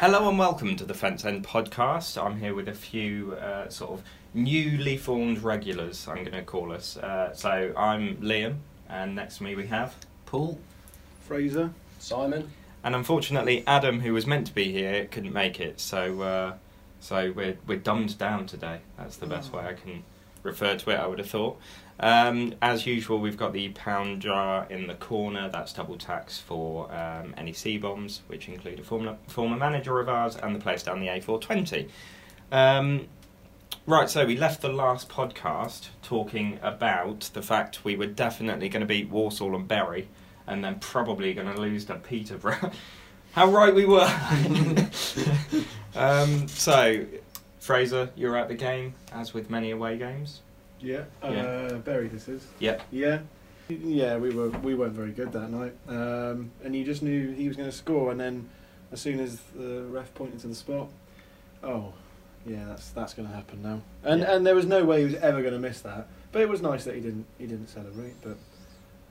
Hello and welcome to the Fence End podcast. I'm here with a few uh, sort of newly formed regulars, I'm going to call us. Uh, so I'm Liam, and next to me we have Paul. Fraser. Simon. And unfortunately, Adam, who was meant to be here, couldn't make it. So, uh, so we're we're dumbed down today. That's the best way I can refer to it. I would have thought. Um, as usual, we've got the pound jar in the corner. That's double tax for um, any C bombs, which include a former former manager of ours and the place down the A420. Um, right, so we left the last podcast talking about the fact we were definitely going to beat Walsall and Bury and then probably going to lose to Peterborough. How right we were. um, so, Fraser, you're at the game, as with many away games. Yeah. Uh, Yeah. This is. Yeah. Yeah. Yeah, we were we weren't very good that night, um, and you just knew he was going to score, and then as soon as the ref pointed to the spot, oh, yeah, that's that's going to happen now, and Yeah. and there was no way he was ever going to miss that. But it was nice that he didn't he didn't celebrate, but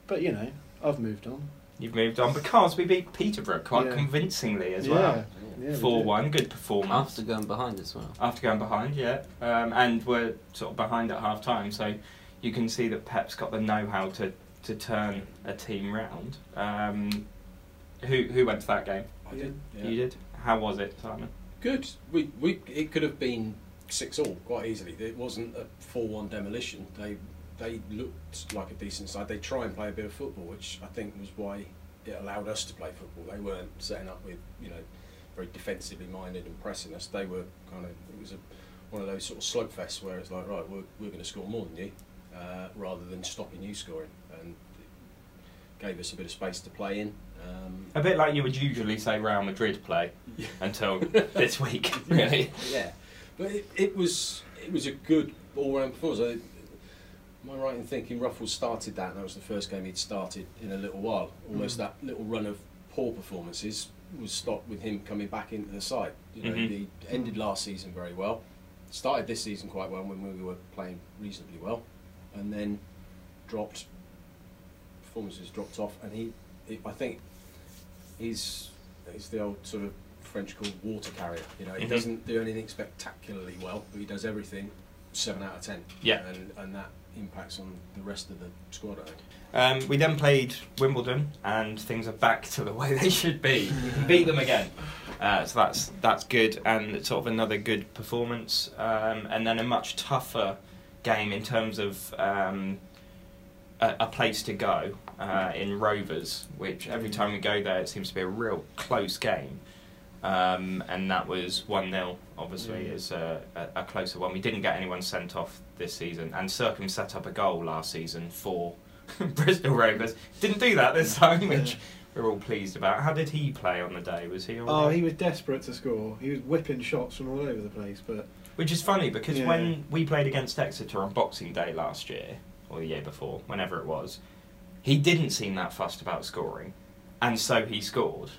but you know I've moved on. You've moved on because we beat Peterborough quite Yeah. convincingly as yeah. well. Yeah, 4 did. 1, good performance. After going behind as well. After going behind, yeah. Um, and we're sort of behind at half time, so you can see that Pep's got the know how to, to turn a team round. Um, who, who went to that game? I did. You did? How was it, Simon? Good. We, we it could have been six all quite easily. It wasn't a four one demolition. They they looked like a decent side. They try and play a bit of football, which I think was why it allowed us to play football. They weren't setting up with you know very defensively minded and pressing us. They were kind of it was a one of those sort of slope fests where it's like right we're we're going to score more than you uh, rather than stopping you scoring and it gave us a bit of space to play in. Um, A bit like you would usually say Real Madrid play until this week, really. Yeah, but it, it was it was a good all round performance. I, am I right in thinking Ruffels started that, and that was the first game he'd started in a little while. Almost Mm. that little run of poor performances was stopped with him coming back into the side. You know, Mhm. he ended last season very well, started this season quite well when we were playing reasonably well, and then dropped. Performances dropped off, and he, he I think, he's he's the old sort of French called water carrier. You know, he Mhm. doesn't do anything spectacularly well, but he does everything seven out of ten. Yeah. and and that impacts on the rest of the squad. Um, we then played Wimbledon, and things are back to the way they should be. Can beat them again, uh, so that's that's good, and it's sort of another good performance. Um, and then a much tougher game in terms of um, a, a place to go uh, in Rovers, which every time we go there, it seems to be a real close game. Um, and that was 1 0, obviously, Yeah. is a, a, a closer one. We didn't get anyone sent off this season, and Sercombe set up a goal last season for Bristol Rovers. Didn't do that this time, which we're all pleased about. How did he play on the day? Was he Oh, right? he was desperate to score. He was whipping shots from all over the place, but Which is funny because Yeah. when we played against Exeter on Boxing Day last year, or the year before, whenever it was, he didn't seem that fussed about scoring, and so he scored.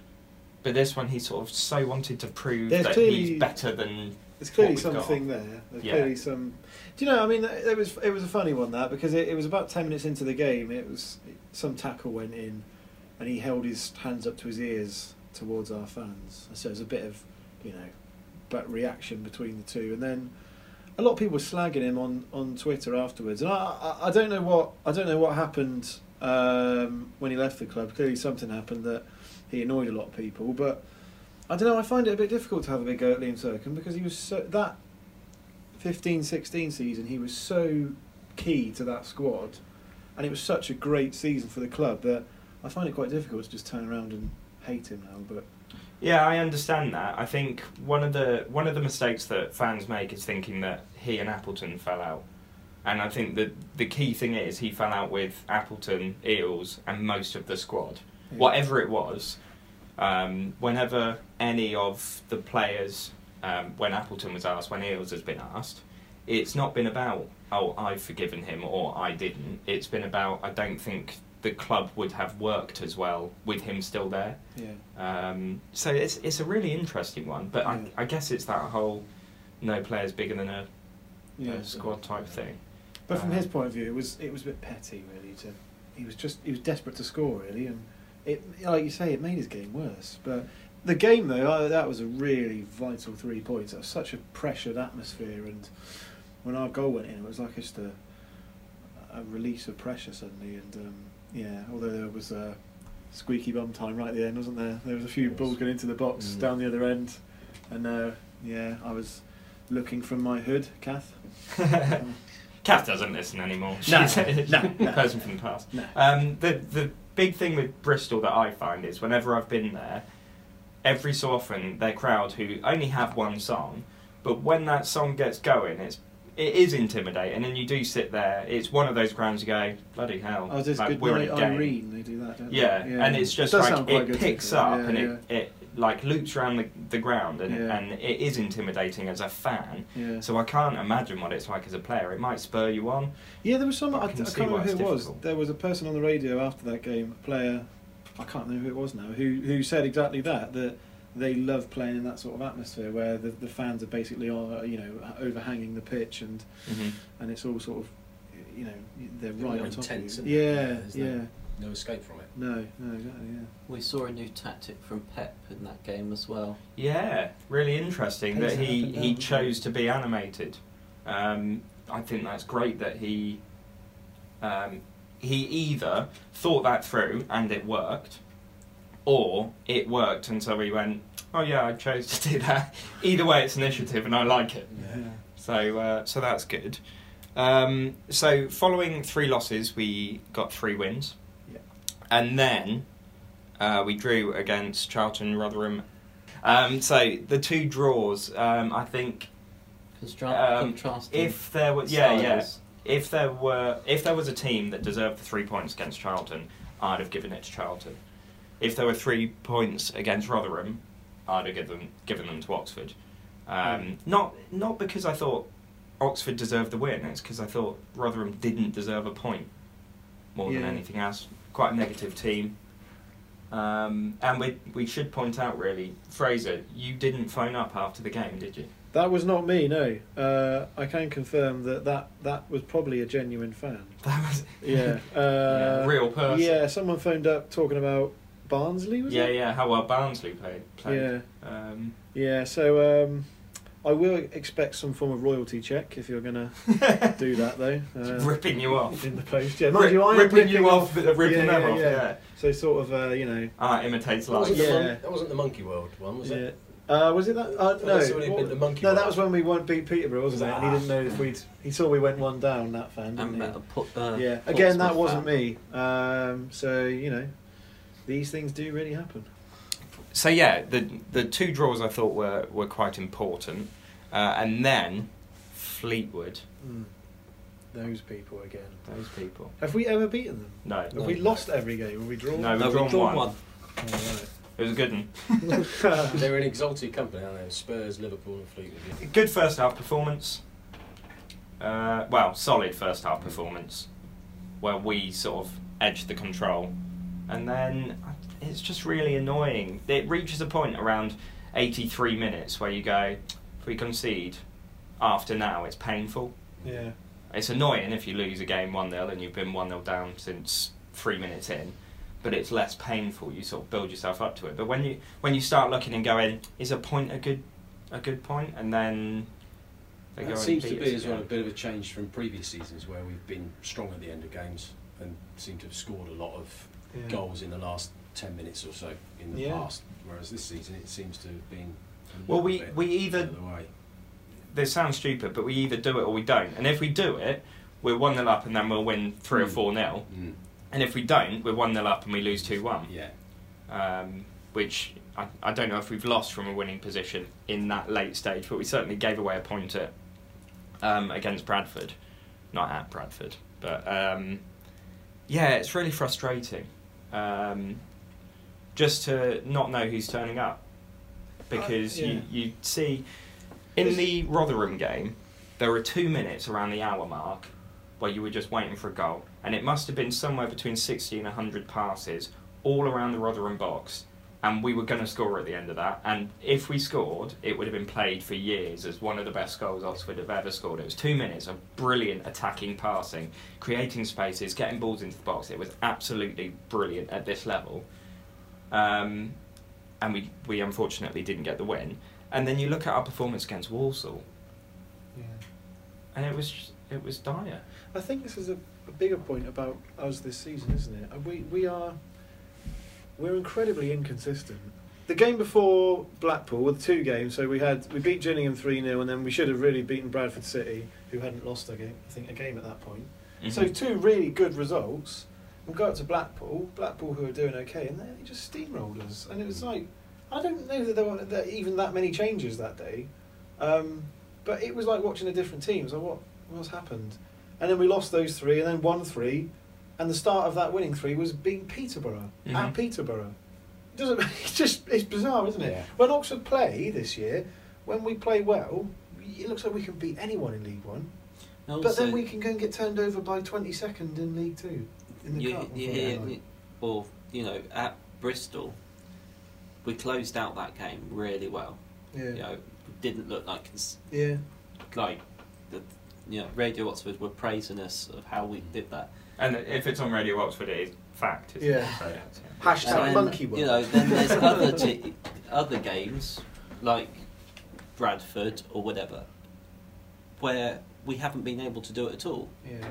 But this one, he sort of so wanted to prove There's that clearly- he's better than. There's clearly what we've got. something there. There's Yeah. clearly some. Do you know? I mean, it was it was a funny one that because it, it was about ten minutes into the game. It was some tackle went in, and he held his hands up to his ears towards our fans. So it was a bit of, you know, but reaction between the two, and then a lot of people were slagging him on, on Twitter afterwards. And I, I I don't know what I don't know what happened um, when he left the club. Clearly something happened that he annoyed a lot of people, but. I don't know. I find it a bit difficult to have a big go at Liam Sercombe because he was so that 15-16 season. He was so key to that squad, and it was such a great season for the club that I find it quite difficult to just turn around and hate him now. But Yeah, I understand that. I think one of the one of the mistakes that fans make is thinking that he and Appleton fell out. And I think that the key thing is he fell out with Appleton, Eales, and most of the squad. yeah. whatever it was, um, whenever any of the players, um, when Appleton was asked, when Eales has been asked, it's not been about, oh, I've forgiven him or I didn't. It's been about, I don't think the club would have worked as well with him still there. yeah, Um, so it's, it's a really interesting one, but Yeah. I, I guess it's that whole no player's bigger than a, yeah. a squad type thing. But from Uh, his point of view, it was it was a bit petty, really. To he was just he was desperate to score, really, and it like you say, it made his game worse. But the game though, I, that was a really vital three points. It was such a pressured atmosphere, and when our goal went in, it was like just a, a release of pressure suddenly. And um, yeah, although there was a squeaky bum time right at the end, wasn't there? There was a few Yes. balls going into the box Mm. down the other end, and uh, yeah, I was looking from my hood, Kath. Kath doesn't listen anymore. No, She's no, a no. person from the past. No. Um, the the big thing with Bristol that I find is whenever I've been there, every so often their crowd who only have one song, but when that song gets going, it's it is intimidating, and you do sit there. It's one of those crowds you go, bloody hell, Oh, this like, good we're night, in a game. Irene. They do that, don't Yeah, they? and it's just Does like it picks to be fair. up Yeah, and yeah. it, it like loops around the, the ground and, Yeah. and it is intimidating as a fan. Yeah. So I can't imagine what it's like as a player. It might spur you on. Yeah, there was some. I I, I can can't see why remember who it's it was. There was a person on the radio after that game, a player. I can't remember who it was now. Who who said exactly that that they love playing in that sort of atmosphere where the, the fans are basically uh, you know overhanging the pitch and and it's all sort of you know they're bit right more on top intense, of you. Yeah, Yeah, there's yeah. no- No escape from it. No, no, exactly. Yeah. We saw a new tactic from Pep in that game as well. Yeah, really interesting Pace that he, he chose to be animated. Um, I think that's great that he um, he either thought that through and it worked, or it worked and so he went, oh yeah, I chose to do that. Either way, it's initiative and I like it. Yeah. So uh, so that's good. Um, so following three losses, we got three wins, Yeah. And then uh, we drew against Charlton, Rotherham. Um, so the two draws, um, I think, Constra- Um, if there were yeah yeah if there were if there was a team that deserved the three points against Charlton, I'd have given it to Charlton. If there were three points against Rotherham, I'd have given given them to Oxford. Um, Mm. Not not because I thought Oxford deserved the win. It's because I thought Rotherham didn't deserve a point more than anything else. Quite a negative team. Um, and we we should point out really, Fraser, you didn't phone up after the game, did you? That was not me. No, uh, I can confirm that, that that was probably a genuine fan. That was Yeah, uh, real person. Yeah, someone phoned up talking about Barnsley. Was yeah, it? yeah. How well Barnsley played. played. Yeah, Um, yeah. So um, I will expect some form of royalty check if you're going to do that, though. Uh, ripping you off. in the post. Yeah, mind you, I am ripping you off, Yeah, ripping them yeah, off. yeah. Yeah. So sort of, uh, you know. Ah, imitates That life. wasn't, Yeah. mon- that wasn't the Monkey World one, was yeah. it? Uh, was it that? Uh, no, that's already been the Monkey no, that was when we won beat Peterborough, wasn't it? And he didn't know if we'd. He saw we went one down. That fan, didn't and he? better put, uh, yeah. Again, that wasn't fan. me. Um, so you know, these things do really happen. So yeah, the the two draws I thought were were quite important, uh, and then Fleetwood. Mm. Those people again. Those people. Have we ever beaten them? No, Have No. we lost every game? Have we drawn? No, No, we've we've drawn drawn one. one. Oh, it was a good one. They were an exalted company, aren't they? Spurs, Liverpool, and Fleetwood. Good first half performance. Uh, well, solid first half performance, where we sort of edged the control, and then it's just really annoying. It reaches a point around 83 minutes where you go, if we concede after now, it's painful. yeah. It's annoying if you lose a game 1 0 and you've been 1 0 down since three minutes in, but it's less painful. You sort of build yourself up to it. But when you when you start looking and going, is a point a good a good point? And then they go That seems to be as well a bit of a change from previous seasons where we've been strong at the end of games and seem to have scored a lot of Yeah. goals in the last 10 minutes or so in the Yeah. past. Whereas this season it seems to have been. Well, we we either way. this sounds stupid, but we either do it or we don't. And if we do it, we're one 0 up and then we'll win three or Mm. four 0 Mm. And if we don't, we're one 0 up and we lose two one. Yeah. um, which I, I don't know if we've lost from a winning position in that late stage, but we certainly gave away a point at, um, against Bradford, not at Bradford, but um, yeah, it's really frustrating um, just to not know who's turning up because Uh, yeah. you, you see in the Rotherham game there were two minutes around the hour mark where you were just waiting for a goal, and it must have been somewhere between 60 and 100 passes all around the Rotherham box, and we were going to score at the end of that. And if we scored, it would have been played for years as one of the best goals Oxford have ever scored. It was two minutes of brilliant attacking passing, creating spaces, getting balls into the box. It was absolutely brilliant at this level. Um, and we we unfortunately didn't get the win. And then you look at our performance against Walsall, Yeah. and it was it was dire. I think this is a, a bigger point about us this season, isn't it? We we are we're incredibly inconsistent. The game before Blackpool, with two games, so we had we beat Gillingham three 0 and then we should have really beaten Bradford City, who hadn't lost a game, I think a game at that point. So Mhm. two really good results. We go up to Blackpool, Blackpool who are doing okay, and they just steamrolled us. And it was like I don't know that there were that even that many changes that day, um, but it was like watching a different team. Like what what's happened? And then we lost those three, and then won three, and the start of that winning three was being Peterborough Mhm. at Peterborough. It doesn't it's just it's bizarre, isn't it? Yeah. When Oxford play this year, when we play well, it looks like we can beat anyone in League One. And But then we can go and get turned over by 22nd in League Two. In the you, cup. you hear, night. or you know, at Bristol, we closed out that game really well. yeah. You know, didn't look like it's yeah. like the you know Radio Oxford were praising us of how we did that. And if it's on Radio Oxford, it is fact. Isn't Yeah. It? So, yeah. Hashtag then, monkey world. You know, then there's other t- other games like Bradford or whatever, where we haven't been able to do it at all. Yeah.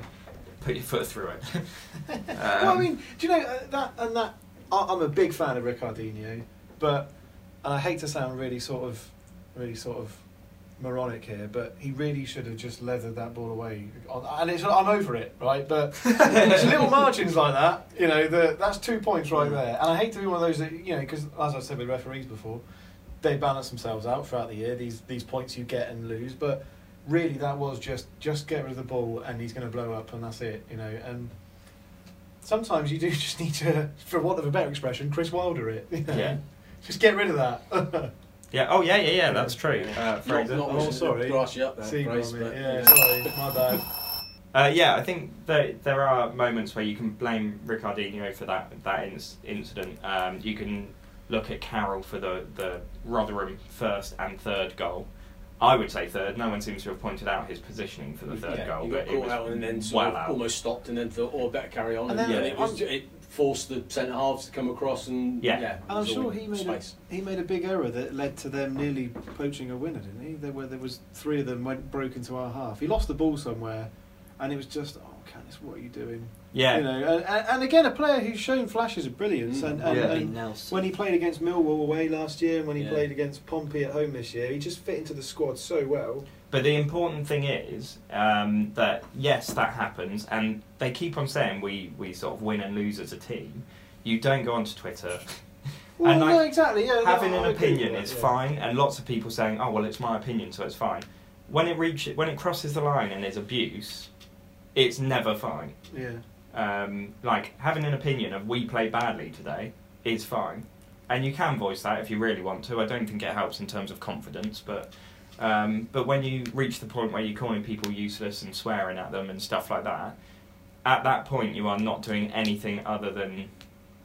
Put your foot through it. well, I Um, mean, do you know uh, that and that? I, I'm a big fan of Ricardinho, but and I hate to sound really sort of, really sort of moronic here, but he really should have just leathered that ball away. And it's, I'm over it, right? But it's little margins like that, you know. The, that's two points right there. And I hate to be one of those that you know, because as I've said with referees before, they balance themselves out throughout the year. These these points you get and lose, but really that was just just get rid of the ball and he's going to blow up and that's it, you know. And sometimes you do just need to, for want of a better expression, Chris Wilder it. You know? Yeah. Just get rid of that. yeah. Oh yeah, yeah, yeah. That's true. Uh, Not, Fraser. not Oh, wishing sorry. grass you up there, See, Grace, but, yeah, you know. sorry, my bad. Uh, yeah, I think that there are moments where you can blame Ricardinho for that that inc- incident. Um, you can look at Carroll for the the Rotherham first and third goal. I would say third. No one seems to have pointed out his positioning for the third yeah, goal, you but got it caught was out and then sort well of out. almost stopped and then thought, oh, I better carry on. And And, then yeah, it, was, it forced the centre halves to come across and Yeah. yeah, And I'm sure he made a, he made a big error that led to them nearly poaching a winner, didn't he? There were there was three of them went broke into our half. He lost the ball somewhere, and it was just oh, Canice, what are you doing? Yeah. You know, and, and and again a player who's shown flashes of brilliance, Mm. and, and, Yeah. and when he played against Millwall away last year, and when he Yeah. played against Pompey at home this year, he just fit into the squad so well. But the important thing is um, that yes, that happens, and they keep on saying we, we sort of win and lose as a team. You don't go onto Twitter. Well, And, like, no, exactly. Yeah, Having I an opinion that, is yeah. fine, and lots of people saying, "Oh well, it's my opinion, so it's fine." When it reach when it crosses the line and there's abuse, it's never fine. Yeah. Um, like having an opinion of we play badly today is fine, and you can voice that if you really want to. I don't think it helps in terms of confidence, but um, but when you reach the point where you're calling people useless and swearing at them and stuff like that, at that point you are not doing anything other than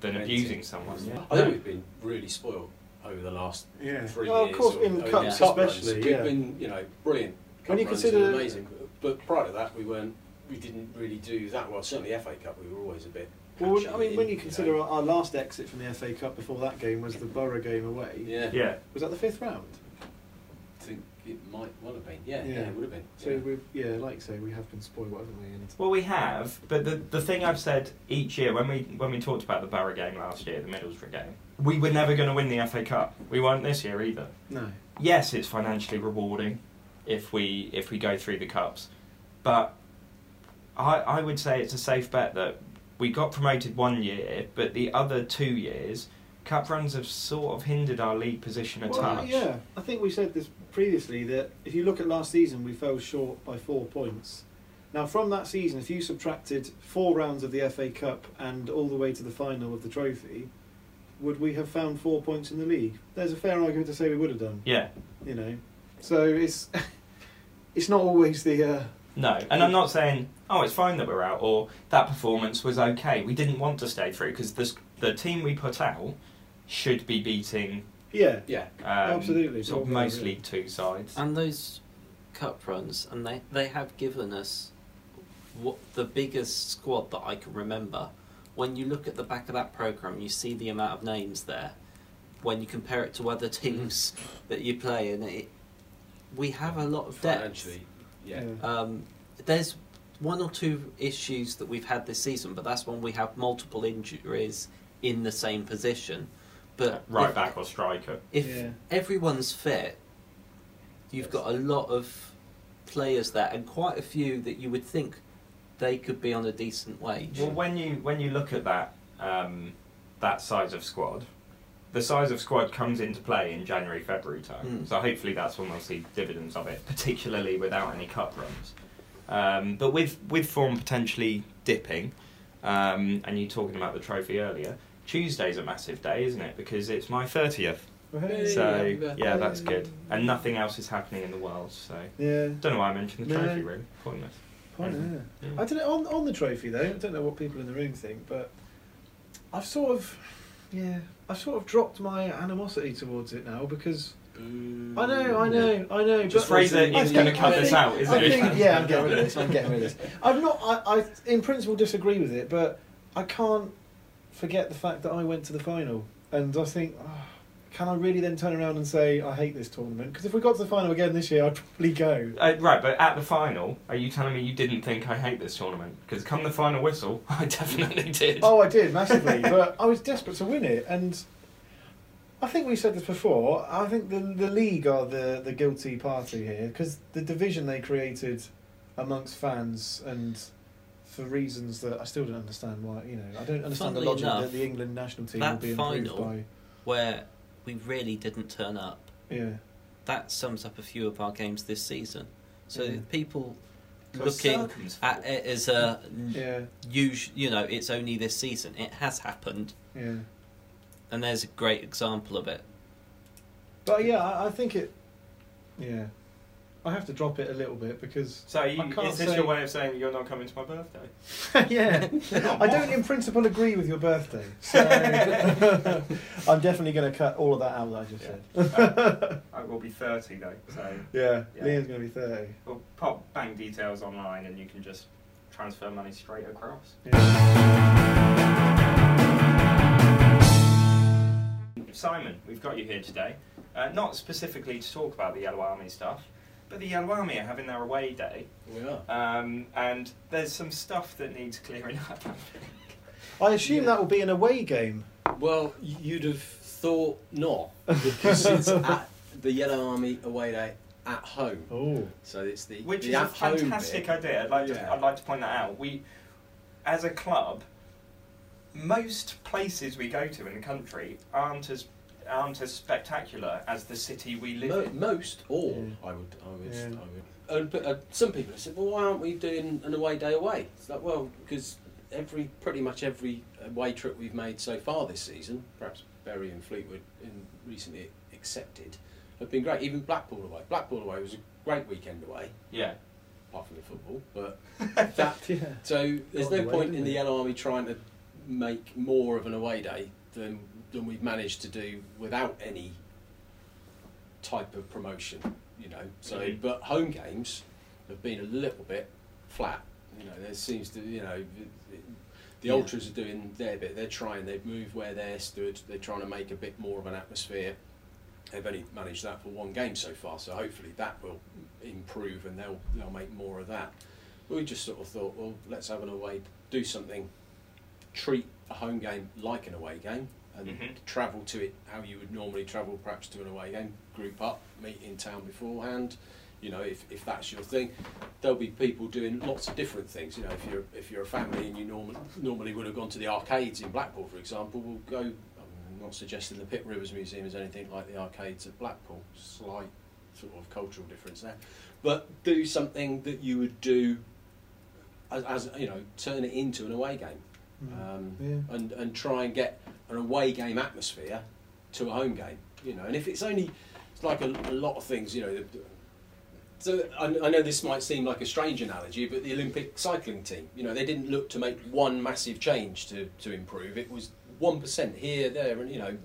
than Venting. abusing someone. Yeah. I think we've been really spoiled over the last Yeah. three well, years. of course, in or cups cup runs. especially. We've Yeah. been, you know, brilliant. When Cup you consider- and amazing, but prior to that, we weren't. We didn't really do that well. Certainly, FA Cup, we were always a bit. Well, patchy I mean, when you consider know. our, our last exit from the FA Cup before that game was the Borough game away. yeah, Yeah. Was that the fifth round? I think it might well have been. Yeah, Yeah. yeah, it would have been. So yeah. we've yeah, like you say, we have been spoiled, haven't we? And Well, we have, but the the thing I've said each year when we when we talked about the Borough game last year, the Middlesbrough game, we were never going to win the FA Cup. We weren't this year either. no, Yes, it's financially rewarding if we if we go through the cups, but I I would say it's a safe bet that we got promoted one year, but the other two years, cup runs have sort of hindered our league position a well, touch. yeah, I think we said this previously that if you look at last season, we fell short by four points. Now, from that season, if you subtracted four rounds of the FA Cup and all the way to the final of the trophy, would we have found four points in the league? There's a fair argument to say we would have done. Yeah. You know, so it's it's not always the uh, No, and I'm not saying, oh, it's fine that we're out, or that performance was okay. We didn't want to stay through because the team we put out should be beating yeah. yeah, um, Absolutely, sort of probably, most yeah. Two sides. And those cup runs, and they, they have given us what the biggest squad that I can remember. When you look at the back of that program, you see the amount of names there. when you compare it to other teams that you play, and it, we have a lot of depth. Financially, yeah. Um, there's one or two issues that we've had this season, but that's when we have multiple injuries in the same position. But right if, back or striker. if Yeah. everyone's fit, you've Yes. got a lot of players there, and quite a few that you would think they could be on a decent wage. Well, when you when you look at that um, that size of squad, the size of squad comes into play in January February time. Mm. So hopefully that's when we'll see dividends of it, particularly without any cup runs. Um, but with with form potentially dipping, um, and you talking about the trophy earlier, Tuesday's a massive day, isn't it? Because it's my thirtieth. Hey. So yeah, that's good. And nothing else is happening in the world. So Yeah. don't know why I mentioned the No. trophy. Really pointless. Fine, Mhm. yeah. Yeah. I don't know on on the trophy though. I don't know what people in the room think, but I've sort of, yeah, I've sort of dropped my animosity towards it now because mm. I know, I know, I know. Just but Fraser I is going to cut I this out, isn't I he? think, yeah, I'm getting rid of this. I'm getting rid of this. I'm not. I, I, in principle, disagree with it, but I can't forget the fact that I went to the final, and I think, oh, can I really then turn around and say I hate this tournament? Because if we got to the final again this year, I'd probably go. Uh, right, but at the final, are you telling me you didn't think I hate this tournament? Because come the final whistle, I definitely did. Oh, I did massively, but I was desperate to win it, and I think we said this before. I think the the league are the the guilty party here because the division they created amongst fans and for reasons that I still don't understand why. You know, I don't understand Funnily the logic enough, that the England national team will be improved final- by. where we really didn't turn up. Yeah, That sums up a few of our games this season. So Yeah. people looking at it as a yeah, us- you know, it's only this season. It has happened, yeah. and there's a great example of it. But yeah, I, I think it. Yeah, I have to drop it a little bit because So you, I can't is this say- your way of saying you're not coming to my birthday? yeah, I don't in principle agree with your birthday, so I'm definitely going to cut all of that out that I just said. I will be 30 though, so Yeah, Yeah. Liam's going to be 30. we'll pop bank details online and you can just transfer money straight across. Simon, we've got you here today. Uh, not specifically to talk about the Yellow Army stuff, but the Yellow Army are having their away day, We are. um, and there's some stuff that needs clearing up. I assume Yeah. that will be an away game. Well, you'd have thought not, because it's at the Yellow Army away day at home. Oh, So it's the Which the is a at-home fantastic idea. I'd like, to, Yeah. I'd like to point that out. We, as a club, most places we go to in the country aren't as aren't as spectacular as the city we live Mo- in. most, all Yeah. I would, I would, Yeah. I would. And, but, uh, some people have said, "Well, why aren't we doing an away day away?" It's like, well, because every, pretty much every away trip we've made so far this season, perhaps Bury and Fleetwood in recently accepted, have been great. Even Blackpool away. Blackpool away was a great weekend away, Yeah. apart from the football. But that yeah. so there's Got no away, point didn't in the they? Yellow Army trying to make more of an away day than than we've managed to do without any type of promotion, you know. So, Mhm. but home games have been a little bit flat. You know, there seems to, you know, the, Yeah. ultras are doing their bit. They're trying. They've moved where they're stood. They're trying to make a bit more of an atmosphere. They've only managed that for one game so far, so hopefully that will improve and they'll they'll make more of that. We just sort of thought, well, let's have an away, do something, treat a home game like an away game, and Mhm. travel to it how you would normally travel, perhaps to an away game. Group up, meet in town beforehand. You know, if, if that's your thing, there'll be people doing lots of different things. You know, if you're if you're a family and you normally normally would have gone to the arcades in Blackpool, for example, we'll go. I'm not suggesting the Pitt Rivers Museum is anything like the arcades at Blackpool. Slight sort of cultural difference there, but do something that you would do as, as you know, turn it into an away game um, Yeah. and and try and get an away game atmosphere to a home game. You know, and if it's only it's like a, a lot of things, you know. The, so I, I know this might seem like a strange analogy, but the Olympic cycling team, you know, they didn't look to make one massive change to, to improve. It was one percent here, there, and you know,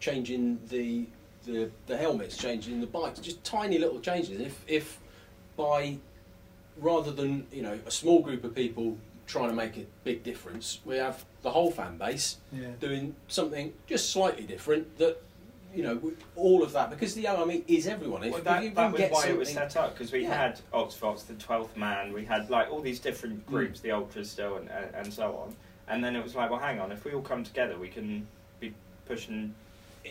changing the the, the helmets, changing the bikes, just tiny little changes. If if by rather than you know a small group of people trying to make a big difference, we have the whole fan base Yeah. doing something just slightly different that you know, all of that because the army is everyone. If, Well, that, you that was get why it was set up because we Yeah. had OxVox, the Twelfth Man, we had like all these different Mm. groups, the Ultras still, and, and and so on. And then it was like, well, hang on, if we all come together, we can be pushing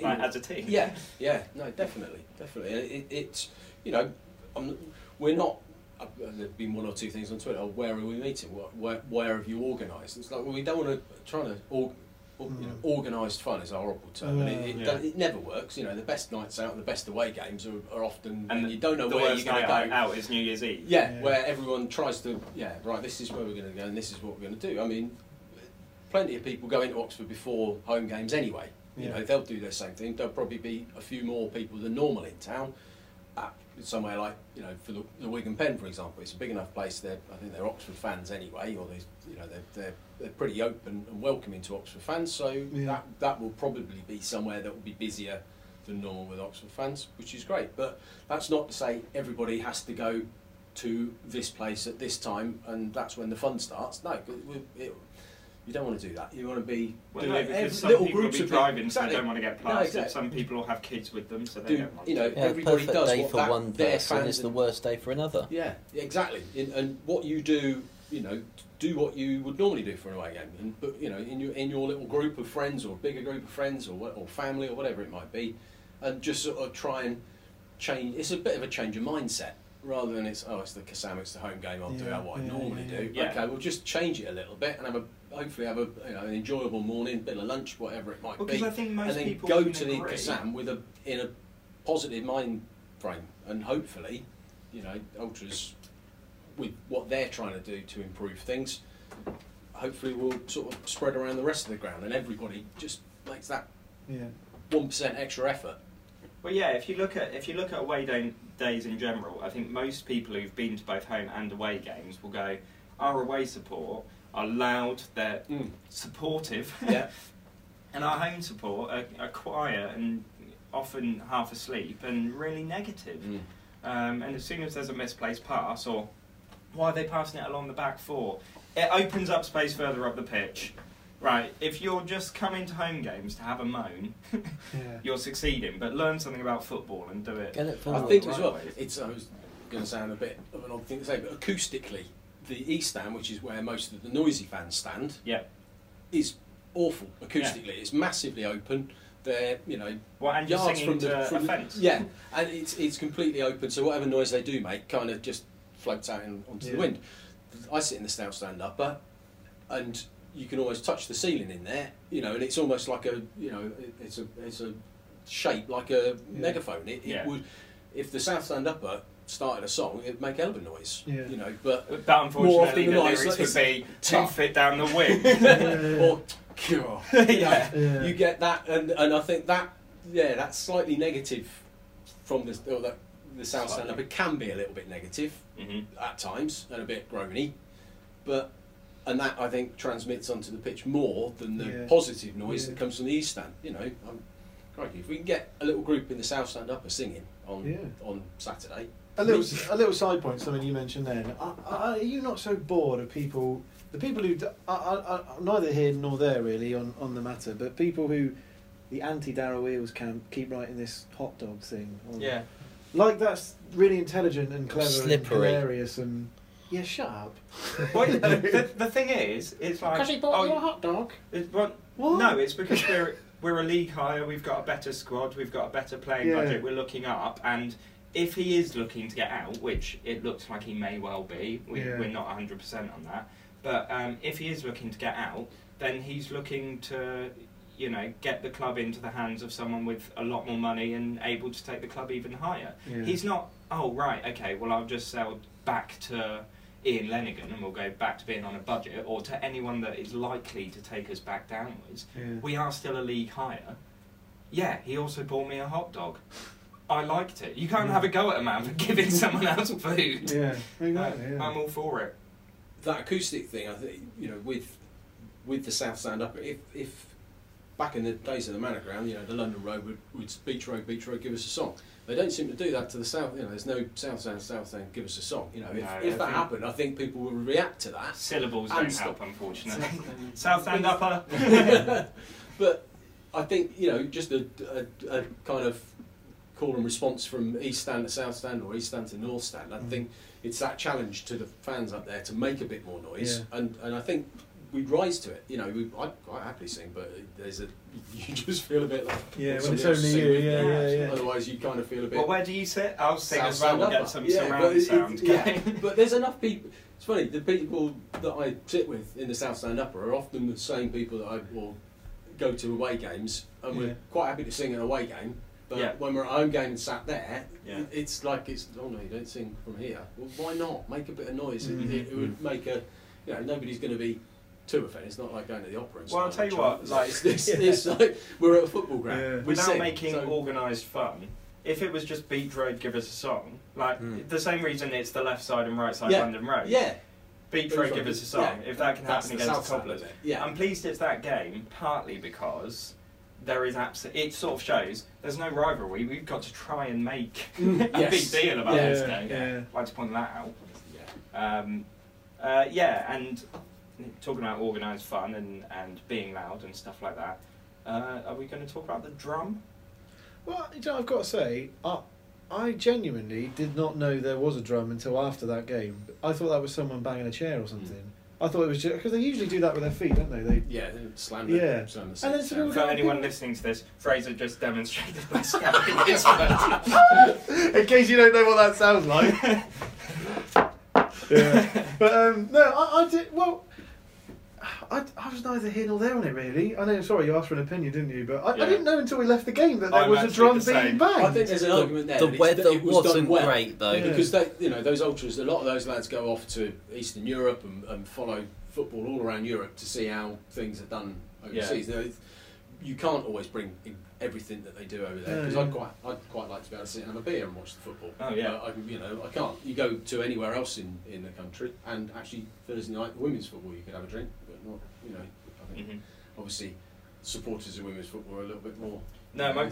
like, as a team. Yeah, yeah, no, definitely, definitely. And It, it's you know, I'm, we're not. Uh, there've been one or two things on Twitter. Oh, where are we meeting? What, where, where have you organised? It's like well, we don't want to try to. Or, or, you know, Mm. organised fun is a horrible term, and it, it, Yeah. don't- it never works. You know, the best nights out, the best away games are, are often And when you don't know the where you're going to go. out is New Year's Eve. Yeah, Yeah. where everyone tries to, yeah, right, this is where we're going to go and this is what we're going to do. I mean, plenty of people go into Oxford before home games anyway. You Yeah. know, they'll do their same thing. There'll probably be a few more people than normal in town. Somewhere like, you know, for the, the Wigan Pen, for example, it's a big enough place. They're, I think they're Oxford fans anyway, or they, you know, they're, they're, they're pretty open and welcoming to Oxford fans. So Yeah. that that will probably be somewhere that will be busier than normal with Oxford fans, which is great. But that's not to say everybody has to go to this place at this time and that's when the fun starts. No, it, it, you don't want to do that. You want to be Well, doing no, every- some little people will groups be of people- driving, so Exactly. they don't want to get No, plastered. exactly. Some people will have kids with them, so they Do- don't want you know, to. Yeah, Everybody perfect does day what for that- one person is the worst day for another. Yeah, exactly. In, and what you do, you know, do what you would normally do for an away game. And, but you know, in your in your little group of friends or bigger group of friends or or family or whatever it might be, and just sort of try and change. It's a bit of a change of mindset rather than it's oh it's the Kassam, it's the home game. I'll do Yeah, what I yeah, normally yeah, do. yeah. Okay, we'll just change it a little bit and have a hopefully have a you know an enjoyable morning, bit of lunch, whatever it might Well, be because I think most and then people go can to the agree. Kassam with a in a positive mind frame, and hopefully, you know, ultras with what they're trying to do to improve things, hopefully we'll sort of spread around the rest of the ground, and everybody just makes that Yeah. one percent extra effort. Well, yeah. If you look at if you look at away day, days in general, I think most people who've been to both home and away games will go, our away support are loud, they're supportive, Yeah, and our home support are, are quiet and often half asleep and really negative. Um, and as soon as there's a misplaced pass, or why are they passing it along the back four? It opens up space further up the pitch. Right, if you're just coming to home games to have a moan, Yeah. you're succeeding, but learn something about football and do it. Get it I think right as well. way. It's I was going to sound a bit of an odd thing to say, but acoustically, the East Stand, which is where most of the noisy fans stand, Yeah. is awful acoustically. It's massively open. They're you know Well, and you're yards from the, to from a the- fence. Yeah, and it's it's completely open, so whatever noise they do make kind of just floats out in, onto Yeah. the wind. I sit in the south stand upper, and you can almost touch the ceiling in there, you know, and it's almost like a you know it- it's a it's a shape like a Yeah. megaphone. It, it Yeah. would if the south stand upper started a song, it'd make hell of a noise, Yeah. you know, but But More unfortunately, often the than not, lyrics like- would be two tough. fit down the wing. Yeah. or cure. You Yeah. Yeah. You get that, and, and I think that, yeah, that's slightly negative from the, or that the South Stand up. Slightly. It can be a little bit negative hmm at times and a bit groany, but and that I think transmits onto the pitch more than the Yeah. positive noise Yeah. that comes from the East Stand. You know, um, crikey, if we can get a little group in the South Stand up singing on Yeah. on Saturday, A little, a little side point, something you mentioned then. Are, are you not so bored of people, the people who, d- are, are, are neither here nor there really on, on the matter, but people who, the anti Darryl Eales camp, keep writing this hot dog thing. On, Yeah. Like that's really intelligent and clever Slippery. and hilarious and. Yeah, shut up. Well, the, the, the thing is, it's like. Because he bought oh, hot dog. It, well, What? No, it's because we're we're a league higher. We've got a better squad. We've got a better playing Yeah. budget. We're looking up, and if he is looking to get out, which it looks like he may well be, we, Yeah. we're not hundred percent on that. But um, if he is looking to get out, then he's looking to, you know, get the club into the hands of someone with a lot more money and able to take the club even higher. Yeah. He's not. Oh right, okay. Well, I'll just sell back to Ian Lenagan, and we'll go back to being on a budget, or to anyone that is likely to take us back downwards. Yeah. We are still a league higher. Yeah, he also bought me a hot dog. I liked it. You can't Yeah. have a go at a man for giving someone else food. yeah, Uh, exactly. Yeah. I'm all for it. that acoustic thing, I think you know, with with the South Stand up, if if back in the days of the Manor Ground, you know, the London Road would, would Beech Road, Beech Road, give us a song. They don't seem to do that to the South. You know, there's no South Stand, South Stand, give us a song. You know, if, No, if that happened, I think people would react to that. Syllables don't stop. help, unfortunately. South Stand upper. but I think you know just a, a, a kind of call and response from East Stand to South Stand or East Stand to North Stand. I Mm. think it's that challenge to the fans up there to make a bit more noise, Yeah. and and I think we'd rise to it. You know, we, I'd quite happily sing, but there's a you just feel a bit like Yeah, want when it's somebody else to only you, yeah, yeah, yeah. Otherwise, you kind of feel a bit. Well, where do you sit? I'll sing South as well. We'll get some Yeah, surround but it- sound. yeah, but there's enough people. It's funny. The people that I sit with in the South Stand Upper are often the same people that I will go to away games, and Yeah. we're quite happy to sing an away game. But Yeah. when we're at home game and sat there, Yeah. it's like it's oh no, you don't sing from here. Well, why not make a bit of noise? It- Mhm. It, it would make a you know nobody's going to be too offended. It's not like going to the opera. And Well, I'll tell you what, like- it's, it's, it's like we're at a football ground. Yeah. Without sing, making so- organised fun, if it was just Beech Road, give us a song, like Mm. the same reason it's the left side and right side Yeah. London Road. yeah, Beech Road, give us a song. yeah. If that can that's happen the against Stand, Cobblers. Yeah, I'm pleased it's that game, partly because there is absolutely. It sort of shows there's no rivalry. We've got to try and make Mm, a yes. big deal about Yeah, this game. yeah. I'd like to point that out. yeah. Um, uh, yeah, and talking about organised fun and, and being loud and stuff like that. Uh, are we going to talk about the drum? Well, you know, I've got to say, I, I genuinely did not know there was a drum until after that game. I thought that was someone banging a chair or something. I thought it was just because they usually do that with their feet, don't they? They Yeah, then slam Yeah. slam the And then seats sort of- For anyone listening to this, Fraser just demonstrated by scabbing his foot. in case you don't know what that sounds like. yeah. But um, no, I, I did. Well, I, I was neither here nor there on it really. I know. Sorry, you asked for an opinion, didn't you? But I, Yeah. I didn't know until we left the game that there I'm was a drum the being banged. I think there's an argument there. the weather it was wasn't well. great though. Yeah. because they, you know, those ultras. A lot of those lads go off to Eastern Europe and, and follow football all around Europe to see how things are done overseas. Now, it's- You can't always bring in everything that they do over there because Yeah, I'd quite, I'd quite like to be able to sit and have a beer and watch the football. Oh, yeah. I, you know, I can't. You go to anywhere else in, in the country, and actually Thursday night women's football, you could have a drink, but not, you know. I think Mhm. obviously supporters of women's football are a little bit more. No, my, my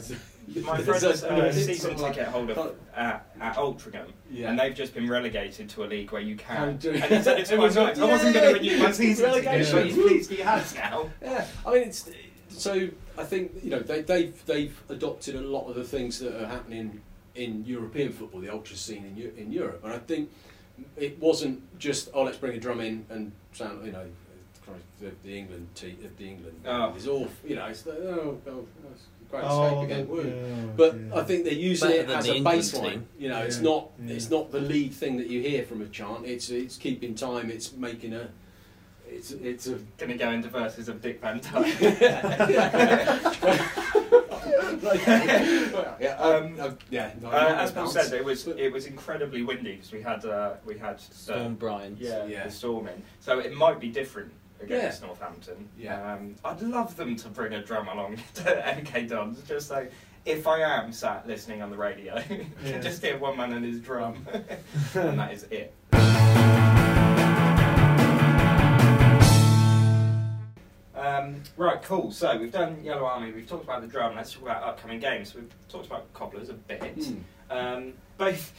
There's friend's a- uh, it's season sort of like- ticket holder at, at Ultragum, Yeah. and they've just been relegated to a league where you can. Can do- And he said it's It quite was nice. like, I wasn't going to yay! renew my season ticket, Relegation. but he's pleased he has now. Yeah, I mean, it's so. I think you know they, they've they've adopted a lot of the things that are happening in European football, the ultra scene in in Europe, and I think it wasn't just oh let's bring a drum in and sound you know. Christ, The, the England te- the England Oh. is all you know. It's like, oh, oh, it's great Oh, escape again. the- woo. yeah, But yeah. I think they're using Better it as a England baseline. team. You know, it's not yeah. it's not the lead thing that you hear from a chant. It's it's keeping time. It's making a it's it's a Going to go into verses of Dick Van Dyke. yeah, Um, um, yeah. no, Uh, as Paul bounce. said, it was it was incredibly windy because we had uh, we had the- Storm Brian. yeah, Yeah. the storm in, so it might be different against Yeah. Northampton. Yeah. Um, I'd love them to bring a drum along to MK Dons, just like if I am sat listening on the radio, Yeah. just hear one man and his drum, and that is it. Um, right, cool. So we've done Yellow Army. We've talked about the drum. Let's talk about upcoming games. We've talked about Cobblers a bit. Hmm. Um, both,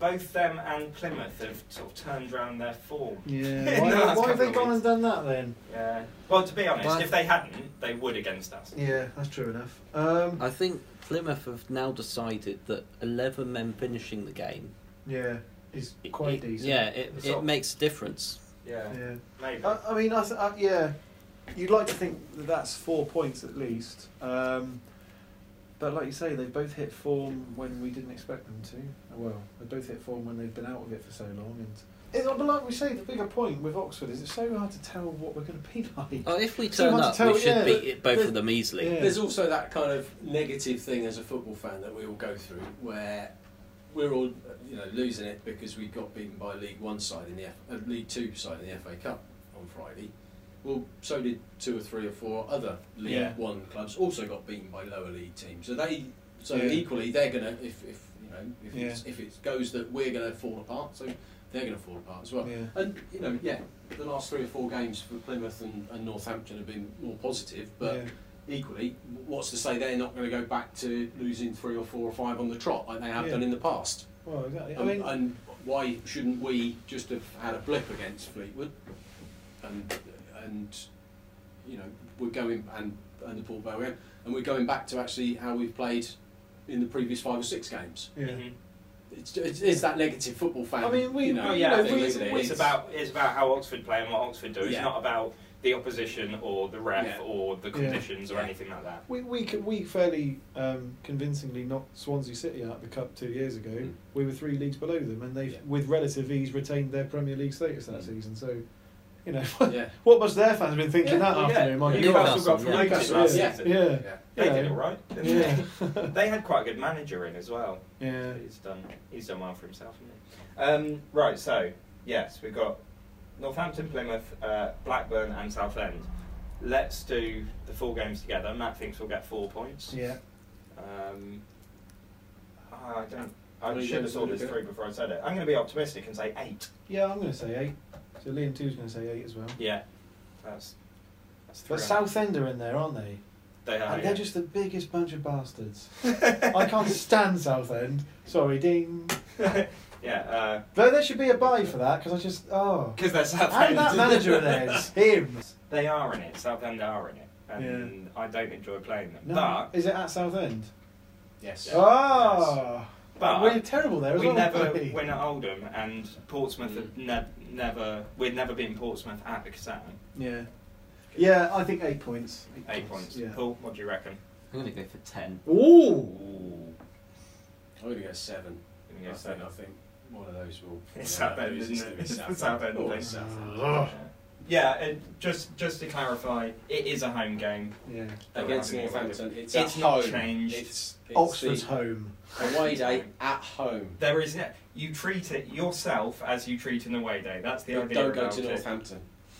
both them and Plymouth have sort of turned around their form. Yeah. Why, that's why have they gone weeks. and done that then? Yeah. Well, to be honest, Well, if they hadn't, they would against us. Yeah, that's true enough. Um, I think Plymouth have now decided that 11 men finishing the game. yeah, is it- quite it- decent. Yeah, it, Sort it of- makes a difference. Yeah. Yeah. Maybe. I, I mean, I th- uh, yeah, you'd like to think that that's four points at least. Um, but like you say, they've both hit form when we didn't expect them to. Well, they both hit form when they've been out of it for so long. And it's, but like we say, the bigger point with Oxford is it's so hard to tell what we're going to be like. Oh, if we turn hard to up, tell, we should yeah, beat it, both but- of them easily. Yeah. There's also that kind of negative thing as a football fan that we all go through, where we're all you know losing it because we got beaten by League One side in the F- uh, League Two side in the FA Cup on Friday. Well, so did two or three or four other League Yeah. One clubs. Also got beaten by lower league teams. So they, so Yeah. equally, they're gonna if, if you know if, Yeah. it's, if it goes that we're gonna fall apart, so they're gonna fall apart as well. And you know, yeah, the last three or four games for Plymouth and, and Northampton have been more positive, but equally, what's to say they're not going to go back to losing three or four or five on the trot like they have Yeah. done in the past? Well, exactly. I Um, mean, and why shouldn't we just have had a blip against Fleetwood? And and you know we're going and and the Port Vale and we're going back to actually how we've played in the previous five or six games. Yeah. Mhm. It's, it's, it's that negative football fan. I mean, we- you know, Well, yeah, know, think we- it's, isn't it? it's about it's about how Oxford play and what Oxford do. It's Yeah. not about the opposition or the ref Yeah. or the Yeah. conditions or Yeah. anything like that. We we we fairly um, convincingly knocked Swansea City out of the cup two years ago. Mm. We were three leagues below them, and they've Yeah. with relative ease retained their Premier League status that Mm. season. So, you know, yeah. what must their fans have been thinking Yeah, that Well, afternoon? My yeah, God. Newcastle got Yeah. promoted Newcastle, last yeah. Yeah. Yeah. They Yeah. did all right. Didn't Yeah. they? they had quite a good manager in as well. Yeah. He's done. He's done well for himself, hasn't he? Um, right. So yes, we've got Northampton, Plymouth, uh, Blackburn, and Southend. Let's do the four games together. Matt thinks we'll get four points. Yeah. Um, I don't. I should have games thought this get? through before I said it. I'm going to be optimistic and say eight. Yeah, I'm going to say eight. So Liam two's going to say eight as well. Yeah, that's that's. But Southend are in there, aren't they? They are. and yeah. they're just the biggest bunch of bastards. I can't stand Southend. Sorry, ding. yeah, uh, Though there should be a buy for that because I just oh. because they're Southend. And that manager of theirs, him. They are in it. Southend are in it, and I don't enjoy playing them. No, But is it at Southend? Yes. Yeah. Oh, But we're terrible there as we well. never aren't we? win at Oldham, and Portsmouth have ne- never. We'd never beaten Portsmouth at the Kassam. Yeah, yeah. I think eight points. Eight points. Yeah. Paul, what do you reckon? I'm going to go for 10. Ooh. Ooh, I'm going to go seven. you I gonna say think, I think one of those will. It's yeah, Southend, lose, isn't it? gonna be It's the Southend. Southend Thing. it's Southend. Ugh. Yeah, it, just just to clarify, it is a home game. Yeah. Against Don't have any Northampton, it's, It's at not home. changed. It's, it's Oxford's the home. away day at home. There is you treat it yourself as you treat an away day. That's the But idea don't go about to it.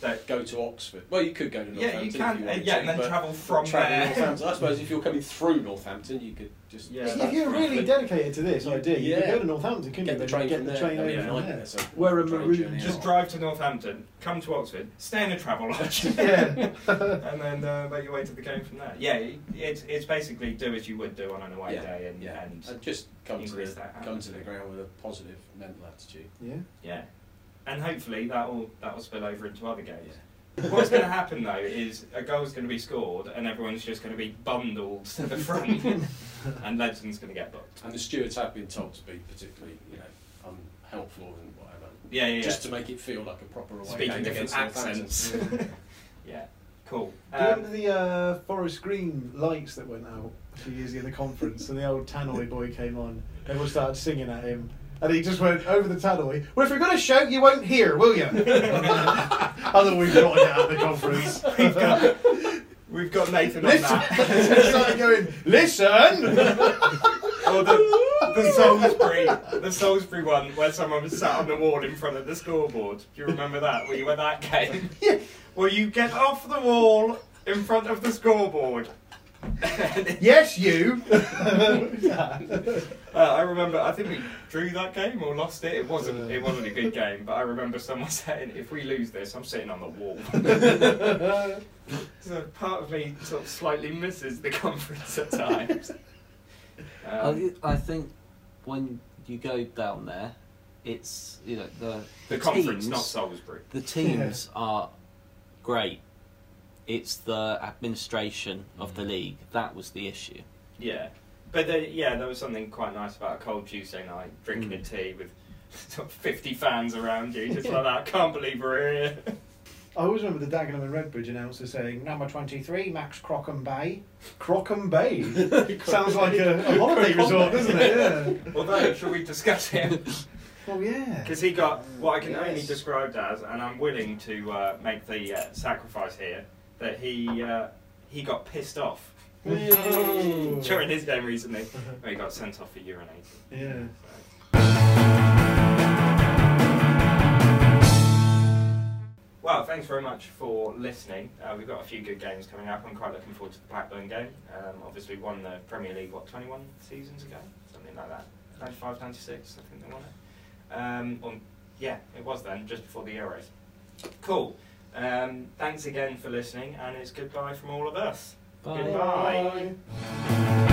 Northampton. That- Go to Oxford. Well, you could go to Northampton. Yeah, Northampton. you if can. you uh, wanted yeah, to, and then travel from travel to there. Northampton. I suppose if you're coming through Northampton, you could just Yeah, if you're really right. dedicated to this idea, you could Yeah. go to Northampton, couldn't get you? the Then train get the train That'd over a from nightmare, there. so Wear a train maroon Just drive to Northampton, come to Oxford, stay in a travel lodge, Yeah. and then uh, make your way to the game from there. Yeah, it- it's it's basically do as you would do on an away Yeah, day, and, yeah. and And just come to the that come to the ground with a positive mental attitude. yeah. yeah, and hopefully that will that will spill over into other games. What's going to happen though is a goal's going to be scored, and everyone's just going to be bundled to the front, and Legend's going to get booked. And the stewards have been told to be particularly, you know, unhelpful and whatever. Yeah, yeah, yeah. Just to make it feel like a proper away Speaking game different against Northampton. accents. yeah, cool. Do you Um, remember the uh, Forest Green lights that went out a few years ago in the conference, and the old tannoy boy came on? Everyone started singing at him, and he just went over the tannoy. Well, if you're going to shout, you won't hear, will you? Other we've got it at the conference. we've got we've got Nathan on Listen, that. started going. Listen. or the, the Salisbury, the Salisbury one where someone was sat on the wall in front of the scoreboard. Do you remember that? Were you at that game? Yeah. Well, you get off the wall in front of the scoreboard. yes, you. Uh, I remember. I think we drew that game or lost it. It wasn't. It wasn't a good game. But I remember someone saying, "If we lose this, I'm sitting on the wall." so part of me sort of slightly misses the conference at times. Um, I, I think when you go down there, it's you know the the the conference, teams, not Salisbury. the teams are great. It's the administration of the league that was the issue. Yeah, but there, yeah, there was something quite nice about a cold Tuesday night, drinking Mm. a tea with sort of fifty fans around you, just like that. I can't believe we're here. I always remember the Dagenham and Redbridge announcer saying, number 23, Max Crockham Bay. Crockham Bay? Sounds like a, a holiday resort, doesn't it? Yeah. Although, shall we discuss him? Oh, yeah. Because he got what I can only describe as, and I'm willing to uh, make the uh, sacrifice here, that he uh, he got pissed off during his game recently. Where he got sent off for urinating. Yeah. Well, thanks very much for listening. Uh, we've got a few good games coming up. I'm quite looking forward to the Blackburn game. Um, obviously, won the Premier League, what, 21 seasons ago? Something like that. 95, 96, I think they won it. Um, yeah, it was then, just before the Euros. Cool. Um, thanks again for listening, and it's goodbye from all of us. Bye. Goodbye. Bye.